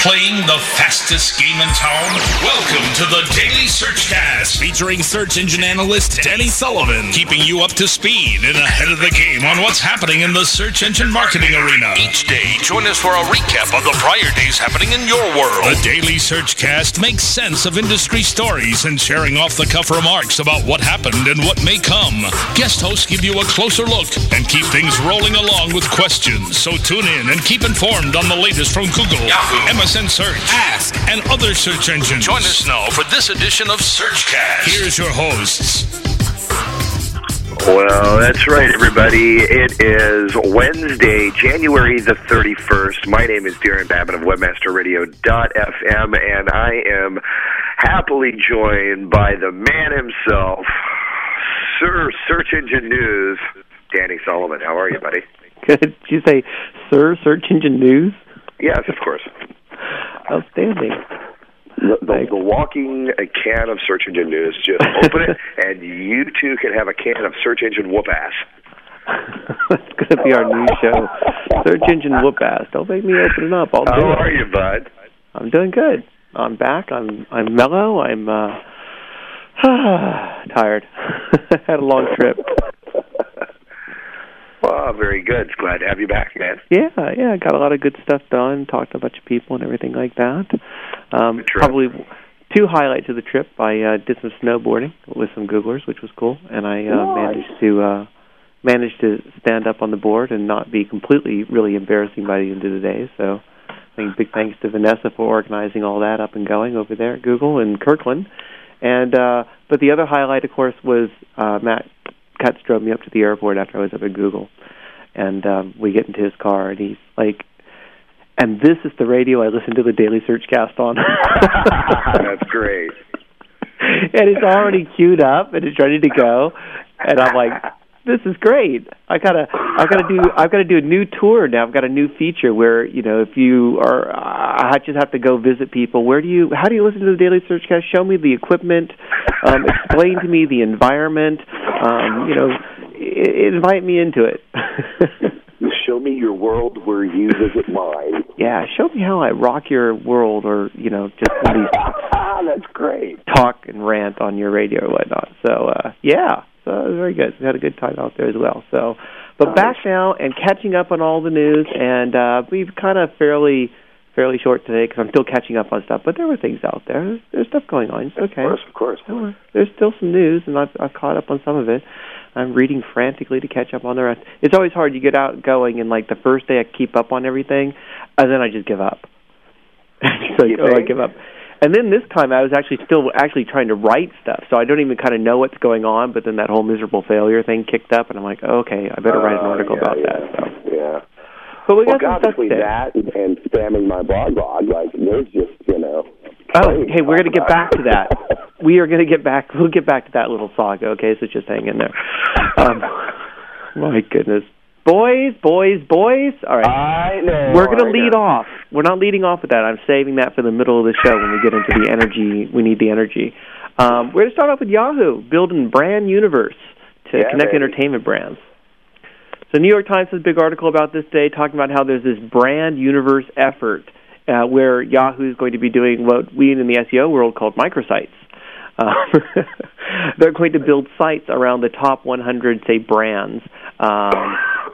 Playing the fastest game in town? Welcome to the Daily Searchcast, featuring search engine analyst Danny Sullivan, keeping you up to speed and ahead of the game on what's happening in the search engine marketing arena. Each day, join us for a recap of the prior days happening in your world. The Daily Searchcast makes sense of industry stories and sharing off the cuff remarks about what happened and what may come. Guest hosts give you a closer look and keep things rolling along with questions. So tune in and keep informed on the latest from Google, Yahoo, MSN Search, Ask, and other search engines. Join us now for this edition of Searchcast. Here's your hosts. Well, that's right, everybody. It is Wednesday, January the 31st. My name is Darren Babin of WebmasterRadio.fm, and I am happily joined by the man himself, Sir Search Engine News, Danny Sullivan. How are you, buddy? Good. Did you say Sir Search Engine News? Yes, of course. Outstanding. The, the, the walking a can of search engine news. Just open it, and you too can have a can of search engine whoop ass. That's going to be our new show. Search engine whoop ass. Don't make me open it up. I'll do How it. are you, bud? I'm doing good. I'm back. I'm I'm mellow. I'm uh tired. Had a long trip. Well, very good. Glad to have you back, man. Yeah, yeah. Got a lot of good stuff done. Talked to a bunch of people and everything like that. Um, probably two highlights of the trip. I uh, did some snowboarding with some Googlers, which was cool, and I uh, Nice. managed to uh, managed to stand up on the board and not be completely really embarrassing by the end of the day. So, I think big thanks to Vanessa for organizing all that up and going over there at Google in Kirkland. And uh, but the other highlight, of course, was uh, Matt Cutts drove me up to the airport after I was up at Google, and um, we get into his car, and he's like, "And this is the radio I listen to the Daily Searchcast on." That's great. and it's already queued up and it's ready to go, and I'm like, "This is great! I gotta, I gotta do, I've got to do a new tour now. I've got a new feature where you know if you are, I just have to go visit people. Where do you, how do you listen to the Daily Searchcast? Show me the equipment, um, explain to me the environment, um, you know, i- invite me into it." Show me your world where you visit mine. yeah, show me how I rock your world, or you know, just least That's great. talk and rant on your radio or whatnot. So uh yeah, so it was very good. We had a good time out there as well. So, but back now and catching up on all the news, and uh we've kind of fairly fairly short today because I'm still catching up on stuff. But there were things out there. There's, there's stuff going on. It's okay. Of course, of course. There There's still some news, and I've I've caught up on some of it. I'm reading frantically to catch up on the rest. It's always hard. You get out going, and like the first day, I keep up on everything, and then I just give up. it's like, oh, I give up. And then this time, I was actually still actually trying to write stuff, so I don't even kind of know what's going on. But then that whole miserable failure thing kicked up, and I'm like, okay, I better write an Uh, article yeah, about yeah, that. So, Yeah. but we Well, got some God, stuff between that and, and spamming MyBlogLog, like there's just you know. Oh, hey, we're going to get back to that. We are going to get back. We'll get back to that little saga. Okay, so just hang in there. Um, my goodness, boys, boys, boys. All right, I know. we're going to lead off. We're not leading off with that. I'm saving that for the middle of the show when we get into the energy. We need the energy. Um, we're going to start off with Yahoo building brand universe to Yeah, connect baby. entertainment brands. So, New York Times has a big article about this today, talking about how there's this brand universe effort uh, where Yahoo is going to be doing what we in the SEO world called microsites. Uh, they're going to build sites around the top 100, say, brands. Um,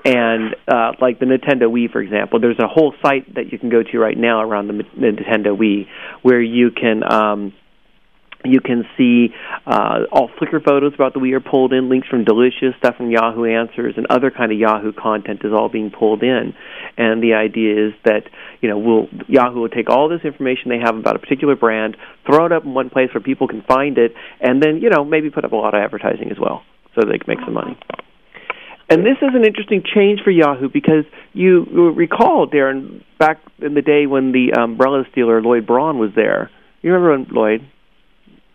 and uh, like the Nintendo Wii, for example, there's a whole site that you can go to right now around the, Nintendo Wii where you can um, you can see uh, all Flickr photos about the Wii are pulled in, links from Delicious, stuff from Yahoo Answers, and other kind of Yahoo content is all being pulled in. And the idea is that you know we'll Yahoo will take all this information they have about a particular brand, throw it up in one place where people can find it, and then you know maybe put up a lot of advertising as well, so they can make some money. And this is an interesting change for Yahoo because you, you recall, Darren, back in the day when the umbrella stealer Lloyd Braun was there. You remember when Lloyd?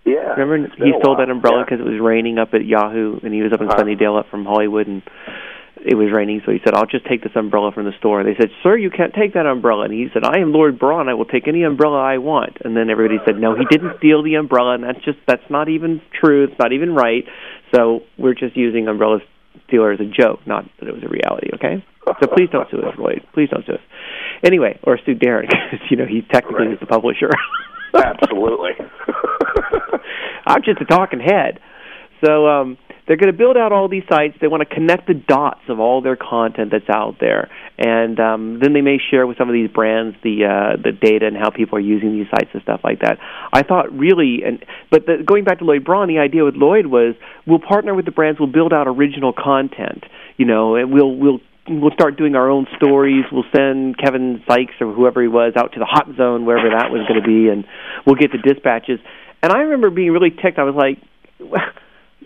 Yeah. Remember he stole that umbrella Yeah. because it was raining up at Yahoo, and he was up in Uh-huh. Sunnyvale up from Hollywood, and it was raining. So he said, "I'll just take this umbrella from the store." And they said, "Sir, you can't take that umbrella." And he said, "I am Lord Braun. I will take any umbrella I want." And then everybody said, "No, he didn't steal the umbrella, and that's just that's not even true. It's not even right." So we're just using umbrellas Steeler as a joke, not that it was a reality. Okay, so please don't sue us, Lloyd. Please don't sue us. Anyway, or sue Darren because you know he technically right. is the publisher. Absolutely. I'm just a talking head. So um, they're going to build out all these sites. They want to connect the dots of all their content that's out there, and um, then they may share with some of these brands the uh, the data and how people are using these sites and stuff like that. I thought really, and but the, going back to Lloyd Braun, the idea with Lloyd was we'll partner with the brands, we'll build out original content, you know, and we'll we'll we'll start doing our own stories. We'll send Kevin Sites or whoever he was out to the hot zone, wherever that was going to be, and we'll get the dispatches. And I remember being really ticked. I was like,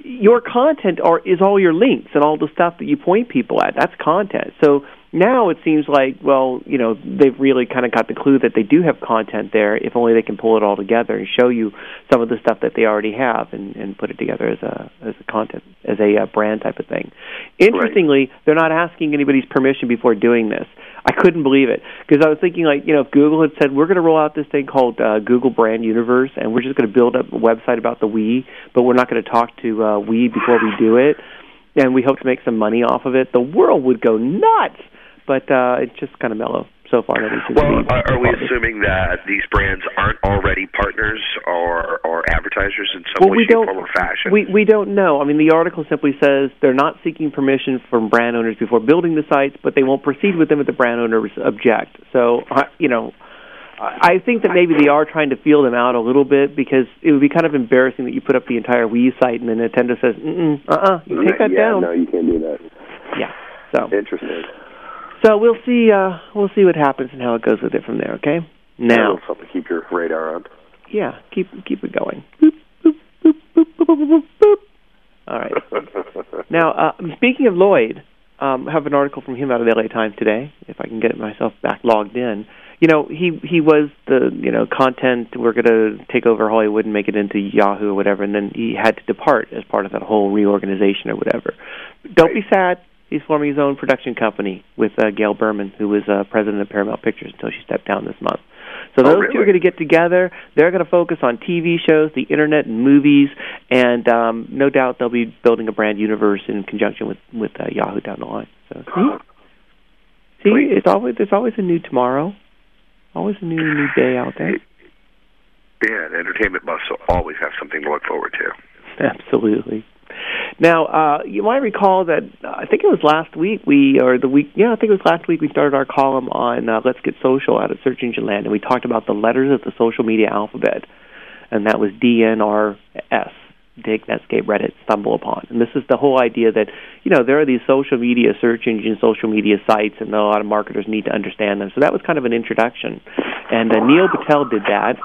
your content are is all your links and all the stuff that you point people at. That's content. So now it seems like, well, you know, they've really kind of got the clue that they do have content there. If only they can pull it all together and show you some of the stuff that they already have and, and put it together as a as a content as a uh, brand type of thing. Interestingly, right. they're not asking anybody's permission before doing this. I couldn't believe it because I was thinking like, you know, if Google had said we're going to roll out this thing called uh, Google Brand Universe and we're just going to build up a website about the Wii, but we're not going to talk to uh, Wii before we do it, and we hope to make some money off of it, the world would go nuts but uh, it's just kind of mellow so far. Well, are, are we assuming that these brands aren't already partners or or advertisers in some well, way, we shape, form, or fashion? We we don't know. I mean, the article simply says they're not seeking permission from brand owners before building the sites, but they won't proceed with them if the brand owners object. So, you know. I think that maybe they are trying to feel them out a little bit because it would be kind of embarrassing that you put up the entire Wii site and then Nintendo says, "Mm, uh, uh you take that yeah, down." No, you can't do that. Yeah. So interesting. So we'll see. Uh, we'll see what happens and how it goes with it from there. Okay. Now, something to keep your radar on. Yeah, keep keep it going. Boop, boop, boop, All right. now, uh, speaking of Lloyd, um, I have an article from him out of the LA Times today. If I can get myself back logged in, you know, he he was the you know content. We're going to take over Hollywood and make it into Yahoo or whatever, and then he had to depart as part of that whole reorganization or whatever. Don't right. be sad he's forming his own production company with uh, Gail Berman, who was uh, president of Paramount Pictures until she stepped down this month. So oh, those really? two are going to get together. They're going to focus on TV shows, the internet, and movies, and um, no doubt they'll be building a brand universe in conjunction with with uh, Yahoo down the line. So see, see, it's always there's always a new tomorrow, always a new new day out there. Yeah, entertainment must always have something to look forward to. Absolutely. Now, uh, you might recall that uh, I think it was last week we, or the week, yeah, I think it was last week we started our column on uh, Let's Get Social out of Search Engine Land, and we talked about the letters of the social media alphabet, and that was D, N, R, S. Digg, Netscape, Reddit, StumbleUpon. And this is the whole idea that, you know, there are these social media search engine, social media sites, and a lot of marketers need to understand them. So that was kind of an introduction. And uh, Neil Patel did that.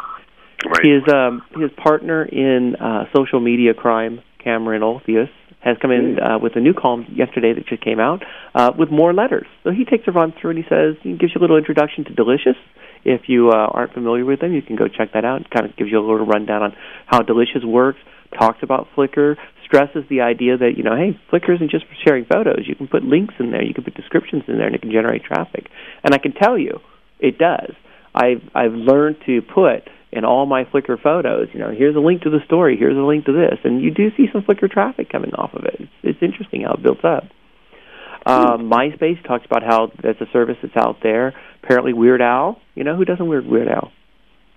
Right. His um, his partner in uh, social media crime, Cameron Olthuis, has come in uh, with a new column yesterday that just came out uh, with more letters. So he takes a run through and he says he gives you a little introduction to Delicious. If you uh, aren't familiar with them, you can go check that out. It kind of gives you a little rundown on how Delicious works. Talks about Flickr, stresses the idea that you know, hey, Flickr isn't just for sharing photos. You can put links in there, you can put descriptions in there, and it can generate traffic. And I can tell you, it does. I've I've learned to put in all my Flickr photos. You know, here's a link to the story. Here's a link to this, and you do see some Flickr traffic coming off of it. It's, it's interesting how it builds up. Um, MySpace talks about how that's a service that's out there. Apparently, Weird Al. You know who doesn't Weird Weird Al?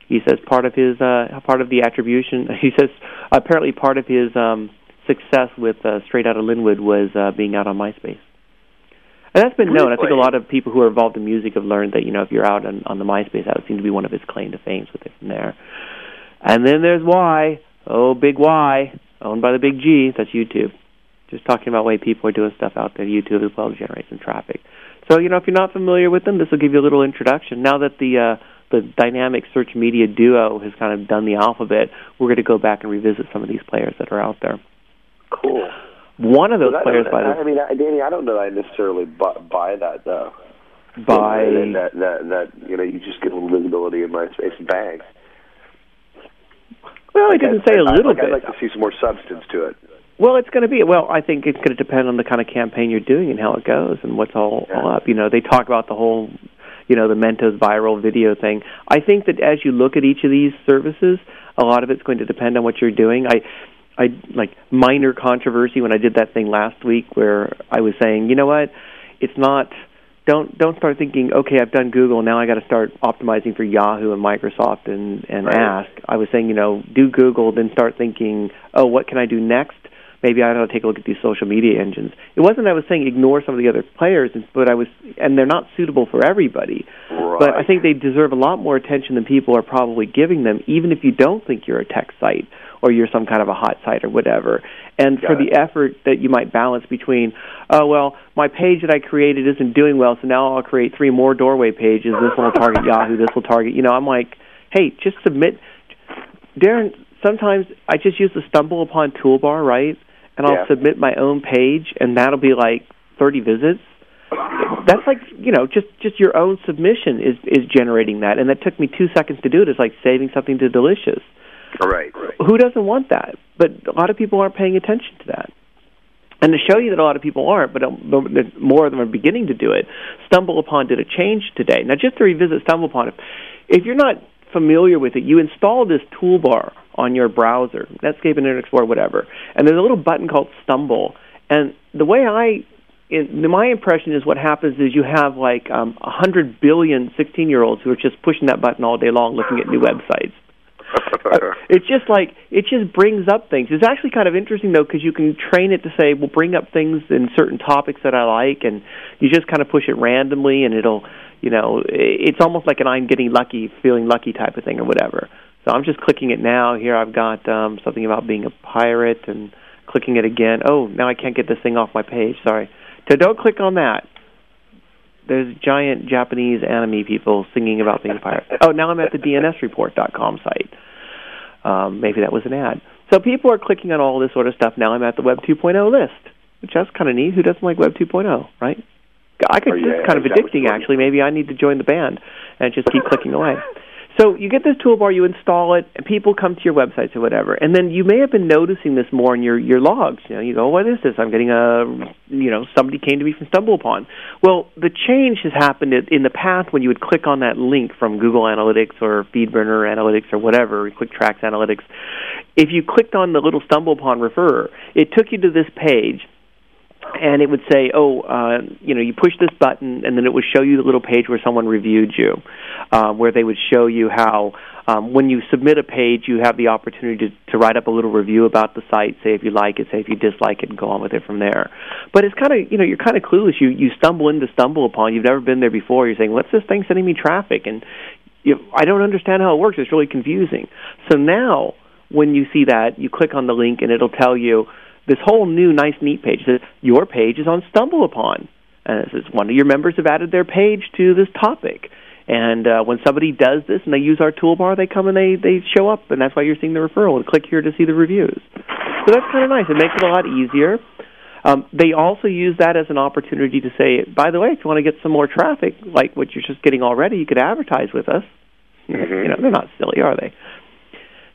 He says part of his uh, part of the attribution. He says apparently part of his um, success with uh, Straight Outta Lynwood was uh, being out on MySpace. And that's been known. I think a lot of people who are involved in music have learned that you know if you're out on, on the MySpace, that would seem to be one of his claim to fame with it from there. And then there's Y, oh big Y, owned by the big G. That's YouTube. Just talking about way people are doing stuff out there, YouTube as well to generate some traffic. So you know if you're not familiar with them, this will give you a little introduction. Now that the uh, the dynamic search media duo has kind of done the alphabet, we're going to go back and revisit some of these players that are out there. Cool. One of those players, by the way. I mean, Danny, I don't know that I necessarily buy, buy that though. Buy that, that that you know you just get a little visibility in MySpace bang. Well, I didn't say a little I'd, bit. I'd like to see some more substance to it. Well, it's going to be well. I think it's going to depend on the kind of campaign you're doing and how it goes and what's all, yeah. all up. You know, they talk about the whole, you know, the Mentos viral video thing. I think that as you look at each of these services, a lot of it's going to depend on what you're doing. I I like minor controversy when I did that thing last week where I was saying, you know what, it's not. Don't don't start thinking, okay, I've done Google, now I got to start optimizing for Yahoo and Microsoft and and right. Ask. I was saying, you know, do Google, then start thinking, oh, what can I do next? Maybe I ought to take a look at these social media engines. It wasn't I was saying ignore some of the other players, but I was, and they're not suitable for everybody. Right. But I think they deserve a lot more attention than people are probably giving them, even if you don't think you're a tech site or you're some kind of a hot site or whatever. And Got for it. the effort that you might balance between, oh well, my page that I created isn't doing well, so now I'll create three more doorway pages. This one will target Yahoo. This will target. You know, I'm like, hey, just submit. Darren, sometimes I just use the StumbleUpon toolbar, right? And I'll Yeah. submit my own page, and that'll be like 30 visits. That's like you know, just just your own submission is is generating that, and that took me two seconds to do it. It's like saving something to Delicious. Right, right. Who doesn't want that? But a lot of people aren't paying attention to that. And to show you that a lot of people aren't, but um, more of them are beginning to do it. StumbleUpon did a change today. Now, just to revisit StumbleUpon, if, if you're not familiar with it, you install this toolbar on your browser, Netscape, Internet Explorer, whatever, and there's a little button called Stumble. And the way I, in, my impression is what happens is you have like um, a hundred billion 16-year-olds who are just pushing that button all day long, looking at new websites. It's just like it just brings up things. It's actually kind of interesting though because you can train it to say, "Well, bring up things in certain topics that I like," and you just kind of push it randomly, and it'll, you know, it's almost like an "I'm getting lucky, feeling lucky" type of thing or whatever. So I'm just clicking it now. Here I've got um, something about being a pirate, and clicking it again. Oh, now I can't get this thing off my page. Sorry. So don't click on that there's giant Japanese anime people singing about being pirates. Oh, now I'm at the DNSReport.com site. Um, maybe that was an ad. So people are clicking on all this sort of stuff. Now I'm at the Web 2.0 list, which that's kind of neat. Who doesn't like Web 2.0, right? I could. Oh, yeah, it's kind of addicting, actually. Maybe I need to join the band and just keep clicking away. So you get this toolbar, you install it, and people come to your websites or whatever, and then you may have been noticing this more in your your logs. You know, you go, "What is this? I'm getting a, you know, somebody came to me from StumbleUpon." Well, the change has happened in the past when you would click on that link from Google Analytics or FeedBurner Analytics or whatever, QuickTracks Analytics. If you clicked on the little StumbleUpon referrer, it took you to this page and it would say, "Oh, uh, you know, you push this button, and then it would show you the little page where someone reviewed you, uh, where they would show you how um, when you submit a page, you have the opportunity to, to write up a little review about the site, say if you like it, say if you dislike it, and go on with it from there. But it's kind of, you know, you're kind of clueless. You you stumble into StumbleUpon. You've never been there before. You're saying, "What's this thing sending me traffic?" And you, I don't understand how it works. It's really confusing. So now, when you see that, you click on the link, and it'll tell you this whole new nice neat page says your page is on StumbleUpon and it says one of your members have added their page to this topic. And uh, when somebody does this and they use our toolbar they come and they they show up and that's why you're seeing the referral and click here to see the reviews. So that's kind of nice. It makes it a lot easier. Um, they also use that as an opportunity to say by the way if you want to get some more traffic like what you're just getting already you could advertise with us. Mm-hmm. you know they're not silly are they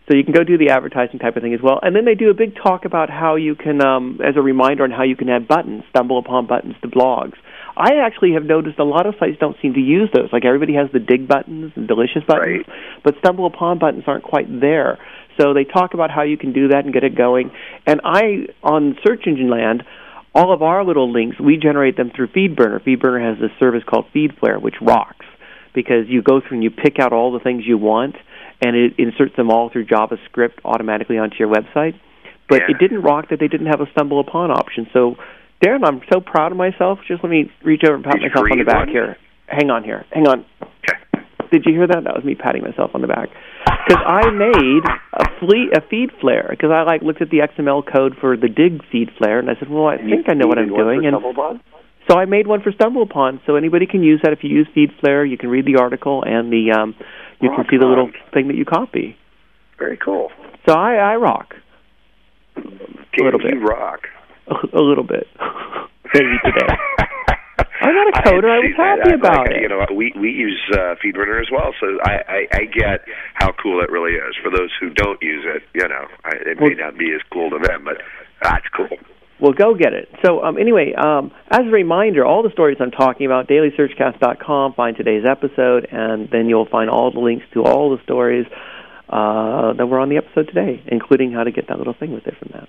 so you can go do the advertising type of thing as well. And then they do a big talk about how you can, um, as a reminder on how you can add buttons, StumbleUpon buttons to blogs. I actually have noticed a lot of sites don't seem to use those. Like everybody has the Digg buttons and delicious buttons, right. but stumble upon buttons aren't quite there. So they talk about how you can do that and get it going. And I, on search engine land, all of our little links, we generate them through FeedBurner. FeedBurner has this service called FeedFlare, which rocks because you go through and you pick out all the things you want and it inserts them all through JavaScript automatically onto your website. But yeah. it didn't rock that they didn't have a StumbleUpon option. So, Darren, I'm so proud of myself. Just let me reach over and pat Did myself on the back one? here. Hang on here. Hang on. Okay. Did you hear that? That was me patting myself on the back. Because I made a, fleet, a feed flare. Because I like looked at the XML code for the Digg feed flare, and I said, well, I And think I know what I'm doing. And so I made one for StumbleUpon, so anybody can use that. If you use feed flare, you can read the article and the um, you Rock can see the little thing that you copy. Very cool. So I, I rock a little bit. You rock. a, a little bit. Maybe today. I'm not a coder. I was see that. happy I- about like, it. You know, we we use uh, FeedBurner as well, so I, I I get how cool it really is. For those who don't use it, you know, I, it may not be as cool to them, but that's cool. Well, go get it. So, um, anyway, um, as a reminder, all the stories I'm talking about, dailysearchcast.com, find today's episode, and then you'll find all the links to all the stories uh, that were on the episode today, including how to get that little thing with it from that.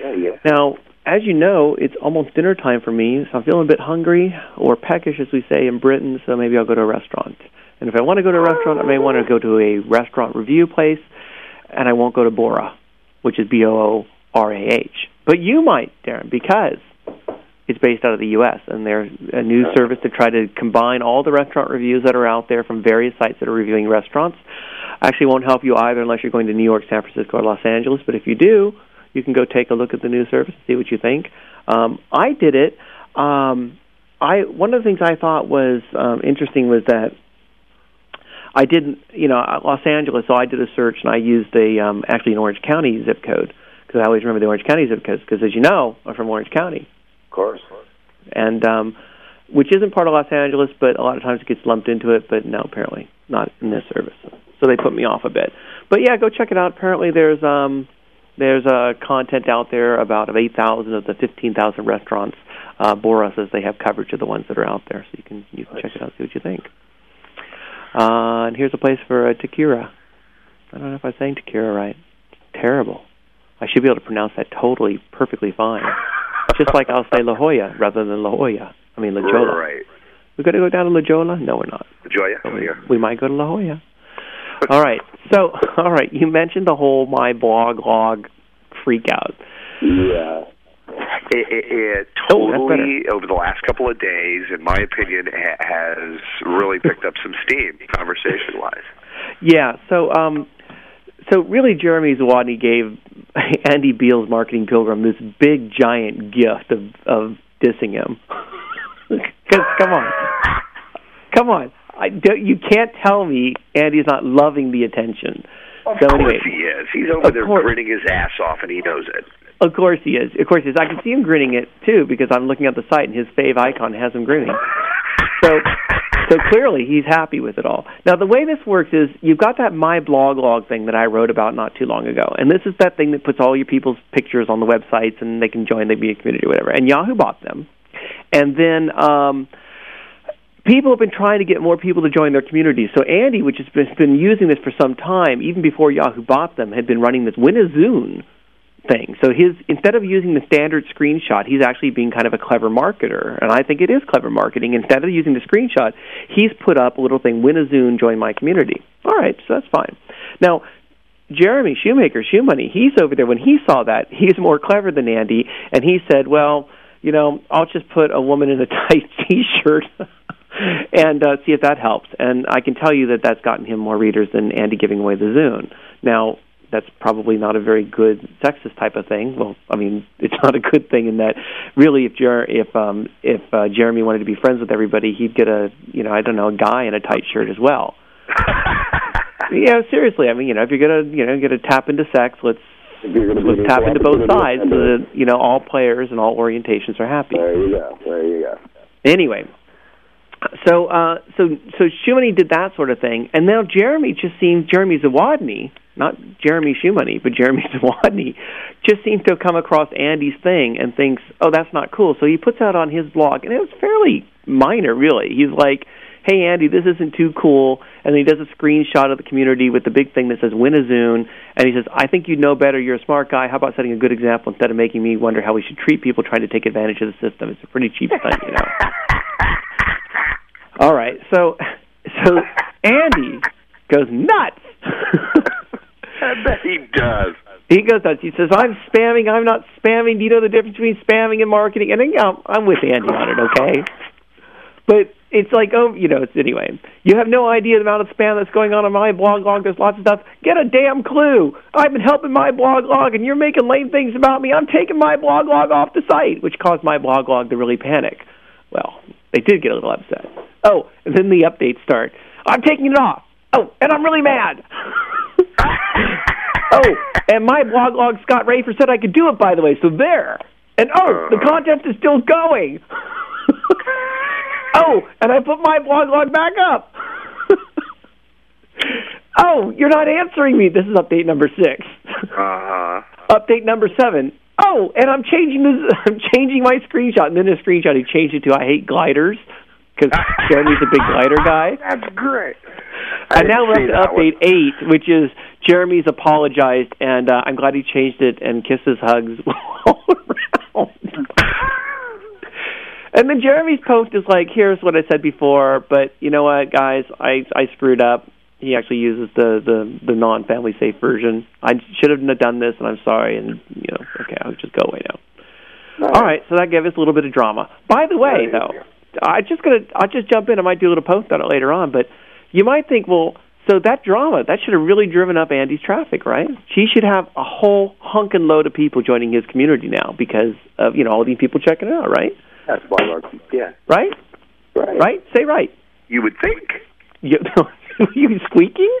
Yeah, yeah. Now, as you know, it's almost dinner time for me, so I'm feeling a bit hungry or peckish, as we say in Britain. So maybe I'll go to a restaurant. And if I want to go to a restaurant, I may want to go to a restaurant review place, and I won't go to Boorah, which is B O O R A H. But you might, Darren, because it's based out of the U.S. and they're a news service to try to combine all the restaurant reviews that are out there from various sites that are reviewing restaurants. Actually, won't help you either unless you're going to New York, San Francisco, or Los Angeles. But if you do, you can go take a look at the news service and see what you think. Um, I did it. Um, I one of the things I thought was um, interesting was that I didn't, you know, Los Angeles. So I did a search and I used a um, actually an Orange County zip code because I always remember the Orange County zip codes because, as you know, I'm from Orange County. Of course. And um, which isn't part of Los Angeles, but a lot of times it gets lumped into it. But no, apparently not in this service. So they put me off a bit. But yeah, go check it out. Apparently there's um, there's uh, content out there about 8,000 of the 15,000 restaurants. Uh, Boorah says they have coverage of the ones that are out there, so you can you can check it out, see what you think. Uh, and here's a place for uh, Takira. I don't know if I'm saying Takira right. It's terrible. I should be able to pronounce that totally perfectly fine. Just like I'll say La Jolla rather than La Jolla. I mean La Jolla. Right. We're going to go down to La Jolla? No, we're not. La Jolla. We, Yeah. we might go to La Jolla. all right. So, all right. You mentioned the whole MyBlogLog freak out. Yeah. It, it, it Oh, totally, over the last couple of days, in my opinion, ha- has really picked up some steam conversation-wise. Yeah. So, um, so really, Jeremy Zawodny gave Andy Beal's marketing pilgrim this big giant gift of of dissing him. come on, come on. I don't, you can't tell me Andy's not loving the attention. Of So course anyway, he is. He's over there course. grinning his ass off, and he knows it. Of course he is. Of course he is. I can see him grinning it too because I'm looking at the site and his favicon has him grinning. So, so clearly he's happy with it all. Now the way this works is you've got that MyBlogLog thing that I wrote about not too long ago, and this is that thing that puts all your people's pictures on the websites and they can join, they be a community or whatever. And Yahoo bought them, and then. um people have been trying to get more people to join their community. So Andy, which has been, been using this for some time, even before Yahoo bought them, had been running this Win a Zune thing. So his instead of using the standard screenshot, he's actually being kind of a clever marketer, and I think it is clever marketing. Instead of using the screenshot, he's put up a little thing, Win a Zune, join my community. All right, so that's fine. Now. Jeremy Schoemaker, Shoe Money, he's over there. When he saw that, he's more clever than Andy, and he said, "Well, you know, I'll just put a woman in a tight T-shirt and uh, see if that helps." And I can tell you that that's gotten him more readers than Andy giving away the Zune. Now, that's probably not a very good sexist type of thing. Well, I mean, it's not a good thing in that really, if Jer- if um, if uh, Jeremy wanted to be friends with everybody, he'd get a you know I don't know a guy in a tight shirt as well. yeah, seriously. I mean, you know, if you're gonna you know gonna tap into sex, let's let's tap into both sides so that you know all players and all orientations are happy. There you go. There you go. Anyway, so uh, so so ShoeMoney did that sort of thing, and now Jeremy just seems Jeremy Zawodny, not Jeremy ShoeMoney, but Jeremy Zawodny, just seems to have come across Andy's thing and thinks, oh, that's not cool. So he puts out on his blog, and it was fairly minor, really. He's like, hey Andy, this isn't too cool, and then he does a screenshot of the community with the big thing that says Win a Zune, and he says, I think you know better. You're a smart guy. How about setting a good example instead of making me wonder how we should treat people trying to take advantage of the system? It's a pretty cheap thing, you know. All right, so so Andy goes nuts. I bet he does. He goes nuts. He says, "I'm spamming. I'm not spamming. Do you know the difference between spamming and marketing?" And I'm with Andy on it, okay? But it's like, oh, you know, it's anyway. You have no idea the amount of spam that's going on on MyBlogLog. There's lots of stuff. Get a damn clue. I've been helping MyBlogLog, and you're making lame things about me. I'm taking MyBlogLog off the site, which caused MyBlogLog to really panic. Well, they did get a little upset. Oh, and then the updates start. I'm taking it off. Oh, and I'm really mad. oh, and MyBlogLog Scott Rafer said I could do it. By the way, so there. And oh, the contest is still going. oh, and I put MyBlogLog back up. oh, you're not answering me. This is update number six. Uh huh. update number seven. Oh, and I'm changing this. I'm changing my screenshot. And then the screenshot, he changed it to "I hate gliders" because Jeremy's a big glider guy. That's great. And now we're up to update one. eight, which is Jeremy's apologized, and uh, I'm glad he changed it and kisses hugs all around. and then Jeremy's post is like, "Here's what I said before, but you know what, guys, I I screwed up. He actually uses the the the non-family safe version. I should have done this, and I'm sorry. And you know, okay, I'll just go away now. All right. All right so that gave us a little bit of drama. By the way, though, I just gonna I'll just jump in. I might do a little post on it later on, but you might think, well, so that drama that should have really driven up Andy's traffic, right? She should have a whole hunkin' load of people joining his community now because of you know all these people checking it out, right? That's why, yeah. Right. Right. Right. Say right. You would think. You, you squeaking?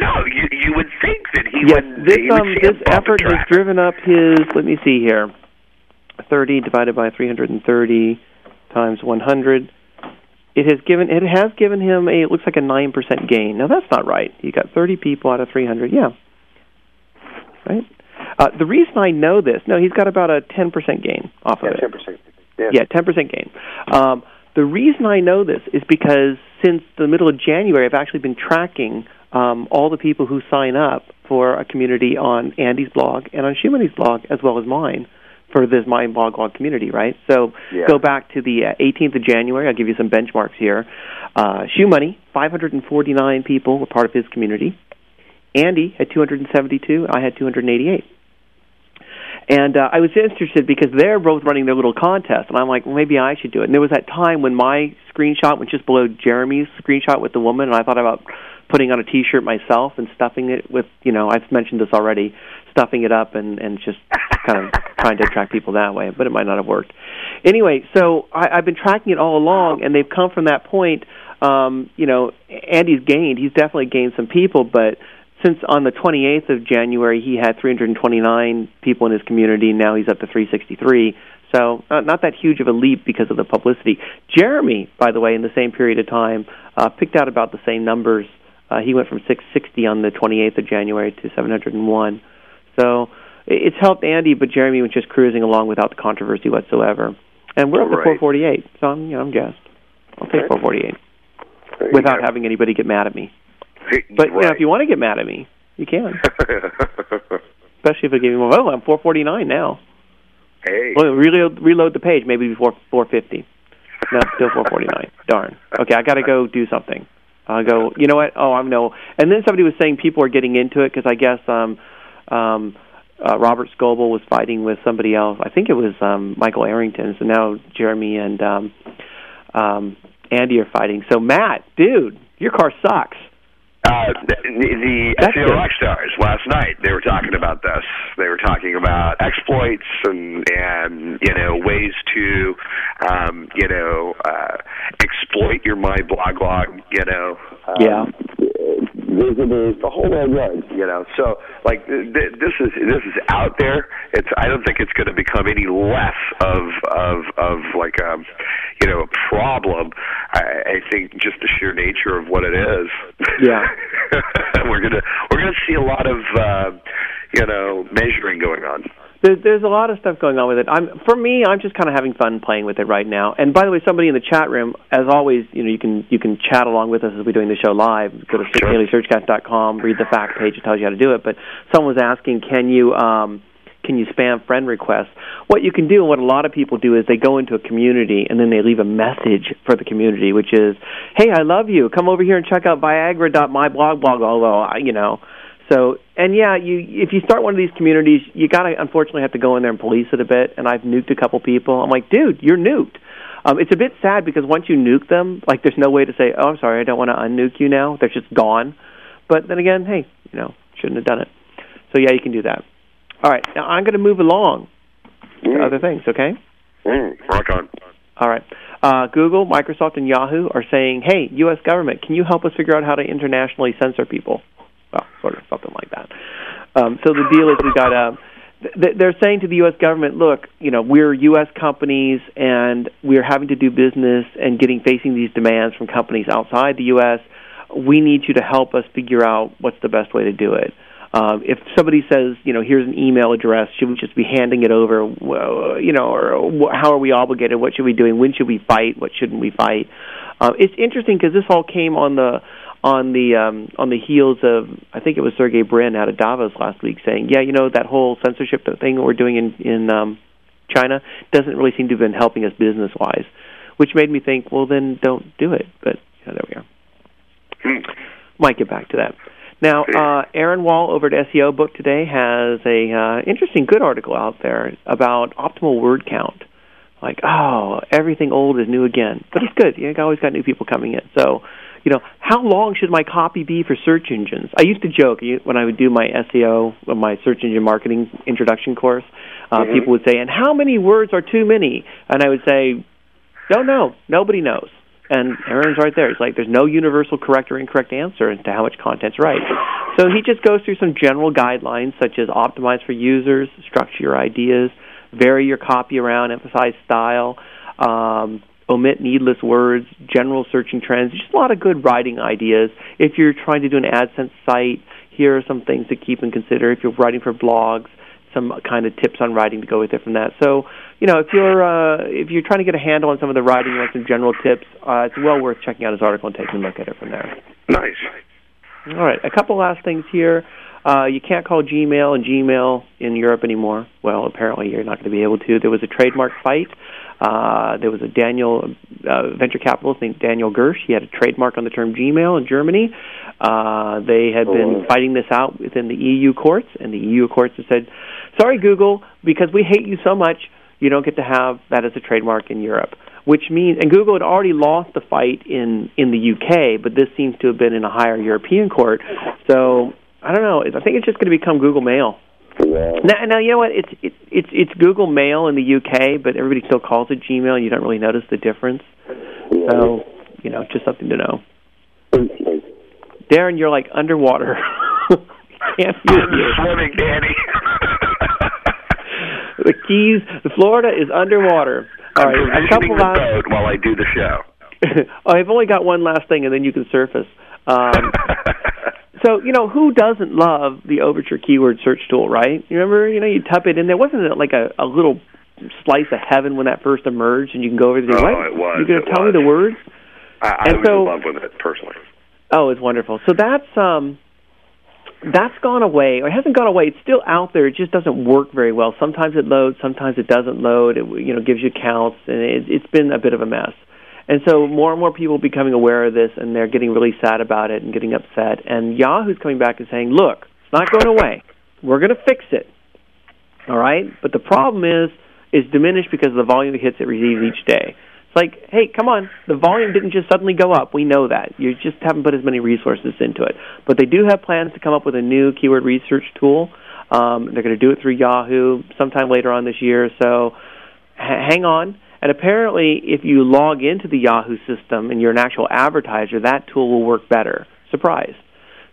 Know, you you would think that he yes, would. This he um would this effort has driven up his. Let me see here. Thirty divided by three hundred and thirty times one hundred. It has given it has given him a it looks like a nine percent gain. Now that's not right. You got thirty people out of three hundred. Yeah. Right. Uh, the reason I know this, no, he's got about a ten percent gain off yeah, of it. Ten percent. Yeah, yeah, ten percent gain. Um, the reason I know this is because since the middle of January, I've actually been tracking um, all the people who sign up for a community on Andy's blog and on Shoe blog, as well as mine, for this MyBlogLog community, right? So yeah. go back to the uh, 18th of January. I'll give you some benchmarks here. Uh, Shoe Money, 549 people were part of his community. Andy had 272. I had 288. And uh, I was interested because they're both running their little contest, and I'm like, well, maybe I should do it. And there was that time when my screenshot went just below Jeremy's screenshot with the woman, and I thought about putting on a T-shirt myself and stuffing it with, you know, I've mentioned this already, stuffing it up and and just kind of trying to attract people that way, but it might not have worked. Anyway, so I, I've been tracking it all along, and they've come from that point. Um, you know, Andy's gained; he's definitely gained some people, but since on the 28th of January he had 329 people in his community. Now he's up to 363. So not, not that huge of a leap because of the publicity. Jeremy, by the way, in the same period of time, uh, picked out about the same numbers. Uh, he went from 660 on the 28th of January to 701. So it's helped Andy, but Jeremy was just cruising along without the controversy whatsoever. And we're up to 448, so I'm, you know, I'm guessed. I'll take 448 without having anybody get mad at me. But right. you know, if you want to get mad at me, you can. Especially if I give you more. Oh, I'm 449 now. Hey. Well, reload reload the page. Maybe before 450. No, still 449. Darn. Okay, I got to go do something. I'll go. You know what? Oh, I'm no. And then somebody was saying people are getting into it because I guess um, um, uh, Robert Scoble was fighting with somebody else. I think it was um, Michael Arrington. So now Jeremy and um, um, Andy are fighting. So Matt, dude, your car sucks. Uh, the the SEO rock stars last night they were talking about this. They were talking about exploits and and you know ways to um, you know uh, exploit your my blog log. You know. Um, yeah visitors, the whole nine yards. You know, so like th- this is this is out there. It's I don't think it's going to become any less of of of like a um, you know a problem. I, I think just the sheer nature of what it is. Yeah, we're gonna we're gonna see a lot of uh, you know measuring going on there's there's a lot of stuff going on with it. I'm for me, I'm just kind of having fun playing with it right now. And by the way, somebody in the chat room, as always, you know, you can you can chat along with us as we're doing the show live. Go to dailysearchcast.com, read the fact page, it tells you how to do it. But someone was asking, can you um, can you spam friend requests? What you can do, and what a lot of people do, is they go into a community and then they leave a message for the community, which is, "Hey, I love you. Come over here and check out Viagra.myblog blog." Although, you know, so, and yeah, you if you start one of these communities, you gotta unfortunately have to go in there and police it a bit. And I've nuked a couple people. I'm like, dude, you're nuked. Um, it's a bit sad because once you nuke them, like there's no way to say, oh, I'm sorry, I don't want to unnuke you now. They're just gone. But then again, hey, you know, shouldn't have done it. So yeah, you can do that. All right, now I'm going to move along mm. to other things. Okay. Mm, rock on. All right. Uh, Google, Microsoft, and Yahoo are saying, "Hey, U.S. government, can you help us figure out how to internationally censor people?" Well, sort of something like that. Um, so the deal is we got a. They're saying to the U.S. government, look, you know, we're U.S. companies and we're having to do business and getting facing these demands from companies outside the U.S. We need you to help us figure out what's the best way to do it. Um, if somebody says, you know, here's an email address, should we just be handing it over? You know, or how are we obligated? What should we be doing? When should we fight? What shouldn't we fight? Uh, it's interesting because this all came on the on the um, on the heels of I think it was Sergey Brin out of Davos last week saying, yeah, you know that whole censorship thing that we're doing in in um, China doesn't really seem to have been helping us business wise, which made me think, well, then don't do it. But yeah, there we are. Hmm. Might get back to that. Now, uh, Aaron Wall over at SEO Book today has a uh, interesting, good article out there about optimal word count. Like, oh, everything old is new again, but it's good. You always got new people coming in. So, you know, how long should my copy be for search engines? I used to joke when I would do my SEO, my search engine marketing introduction course. Uh, mm-hmm. People would say, "And how many words are too many?" And I would say, "Don't know. Nobody knows." And Aaron's right there. He's like, there's no universal correct or incorrect answer as to how much content's right. So he just goes through some general guidelines such as optimize for users, structure your ideas, vary your copy around, emphasize style, um, omit needless words, general searching trends. Just a lot of good writing ideas. If you're trying to do an AdSense site, here are some things to keep and consider. If you're writing for blogs, some kind of tips on writing to go with it from that. So, you know, if you're uh, if you're trying to get a handle on some of the writing, you want some general tips, uh, it's well worth checking out his article and taking a look at it from there. Nice. All right, a couple last things here. Uh, you can't call Gmail and Gmail in Europe anymore. Well, apparently you're not going to be able to. There was a trademark fight. Uh, there was a Daniel uh, venture capitalist named Daniel Giersch. He had a trademark on the term Gmail in Germany. Uh, they had been oh. fighting this out within the EU courts, and the EU courts have said sorry, Google, because we hate you so much, you don't get to have that as a trademark in Europe. Which means, and Google had already lost the fight in in the UK, but this seems to have been in a higher European court. So I don't know. I think it's just going to become Google Mail. Now, now you know what? It's it's it's it's Google Mail in the UK, but everybody still calls it Gmail. and You don't really notice the difference. So you know, just something to know. Darren, you're like underwater. Can't hear you. Swimming, Danny. the Keys, Florida is underwater. All right, a couple last. Boat while I do the show. oh, I've only got one last thing, and then you can surface. Um, so you know who doesn't love the Overture keyword search tool, right? You remember, you know, you type it in there. Wasn't it like a, a little slice of heaven when that first emerged, and you can go over there. Oh, what? it was. You're going to tell was. me the words? I, I and was so, in love with it personally. Oh, it's wonderful. So that's um that's gone away, or it hasn't gone away. It's still out there. It just doesn't work very well. Sometimes it loads, sometimes it doesn't load. It you know gives you counts, and it, it's been a bit of a mess. And so more and more people are becoming aware of this, and they're getting really sad about it and getting upset. And Yahoo's coming back and saying, "Look, it's not going away. We're going to fix it. All right, but the problem is is diminished because of the volume of hits it receives each day." It's like, hey, come on, the volume didn't just suddenly go up. We know that. You just haven't put as many resources into it. But they do have plans to come up with a new keyword research tool. Um, they're going to do it through Yahoo sometime later on this year. So h- hang on. And apparently, if you log into the Yahoo system and you're an actual advertiser, that tool will work better. Surprise.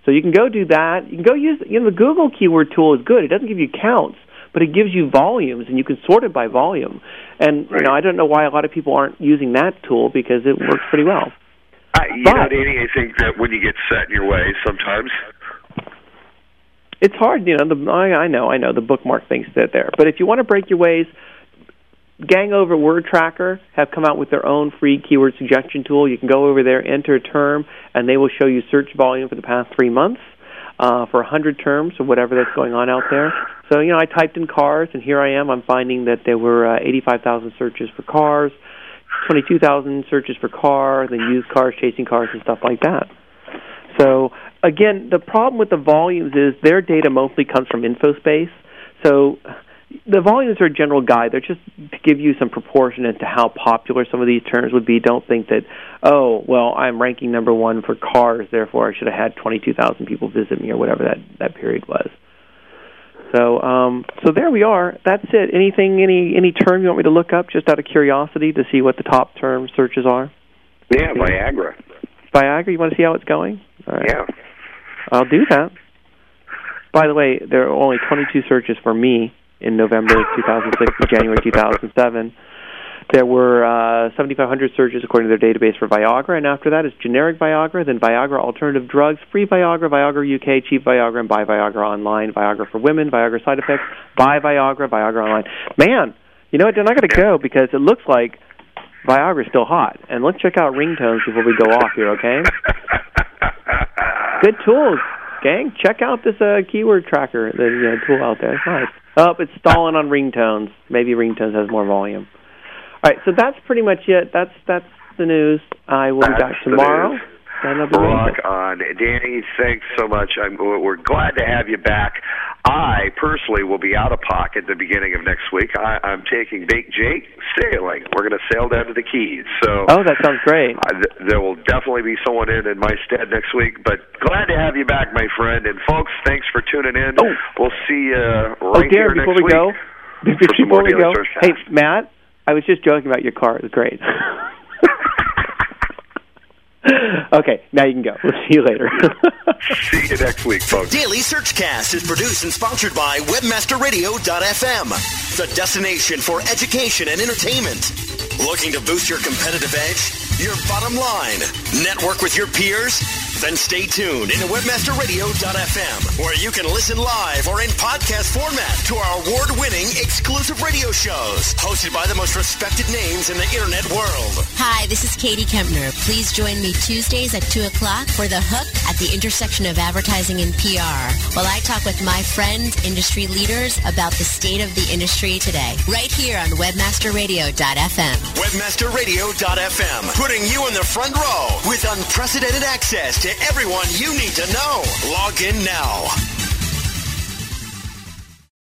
So you can go do that. You can go use, you know, the Google keyword tool is good. It doesn't give you counts but it gives you volumes and you can sort it by volume. And right. you know, I don't know why a lot of people aren't using that tool because it works pretty well. I, you but, know, Danny, I think that when you get set in your ways, sometimes it's hard. You know, the I, I know, I know the bookmark things there, but if you want to break your ways. Gang over Wordtracker have come out with their own free keyword suggestion tool. You can go over there, enter a term, and they will show you search volume for the past three months uh, for 100 terms or whatever that's going on out there. So, you know, I typed in cars, and here I am. I'm finding that there were uh, 85,000 searches for cars, 22,000 searches for car, then used cars, chasing cars, and stuff like that. So, again, the problem with the volumes is their data mostly comes from InfoSpace. So, the volumes are a general guide. They're just to give you some proportion into how popular some of these terms would be. Don't think that, oh, well, I'm ranking number one for cars, therefore I should have had 22,000 people visit me or whatever that that period was. So, um, so there we are. That's it. Anything, any any term you want me to look up, just out of curiosity, to see what the top term searches are? Yeah, Viagra. Viagra. You want to see how it's going? All right. Yeah. I'll do that. By the way, there are only 22 searches for me in November 2006 to January 2007. There were uh, 7,500 searches according to their database for Viagra, and after that is generic Viagra, then Viagra alternative drugs, free Viagra, Viagra UK, cheap Viagra, and buy Viagra online, Viagra for women, Viagra side effects, buy Viagra, Viagra online. Man, you know what? Then I got to go because it looks like Viagra is still hot. And let's check out ringtones before we go off here, okay? Good tools, gang. Check out this uh, keyword tracker, the know, tool out there. It's nice. Oh, it's stalling on ringtones. Maybe ringtones has more volume. All right, so that's pretty much it. That's that's the news. I will that's be back tomorrow. Rock on, Danny. Thanks so much. I'm, we're glad to have you back. I personally will be out of pocket the beginning of next week. I, I'm taking Bake Jake sailing. We're going to sail down to the Keys. So oh, that sounds great. I, th- there will definitely be someone in in my stead next week. But glad to have you back, my friend. And folks, thanks for tuning in. Oh. We'll see you oh, right oh, here before next we go, week. Before we go, hey Matt, I was just joking about your car. It was great. okay, now you can go. We'll see you later. see you next week, folks. Daily Searchcast is produced and sponsored by WebmasterRadio.fm, the destination for education and entertainment. Looking to boost your competitive edge? Your bottom line? Network with your peers? Then stay tuned into webmasterradio.fm, where you can listen live or in podcast format to our award-winning exclusive radio shows, hosted by the most respected names in the internet world. Hi, this is Katie Kempner. Please join me Tuesdays at 2 o'clock for The Hook at the intersection of advertising and PR, while I talk with my friends, industry leaders, about the state of the industry today, right here on webmasterradio.fm. Webmasterradio.fm, putting you in the front row with unprecedented access everyone you need to know. Log in now.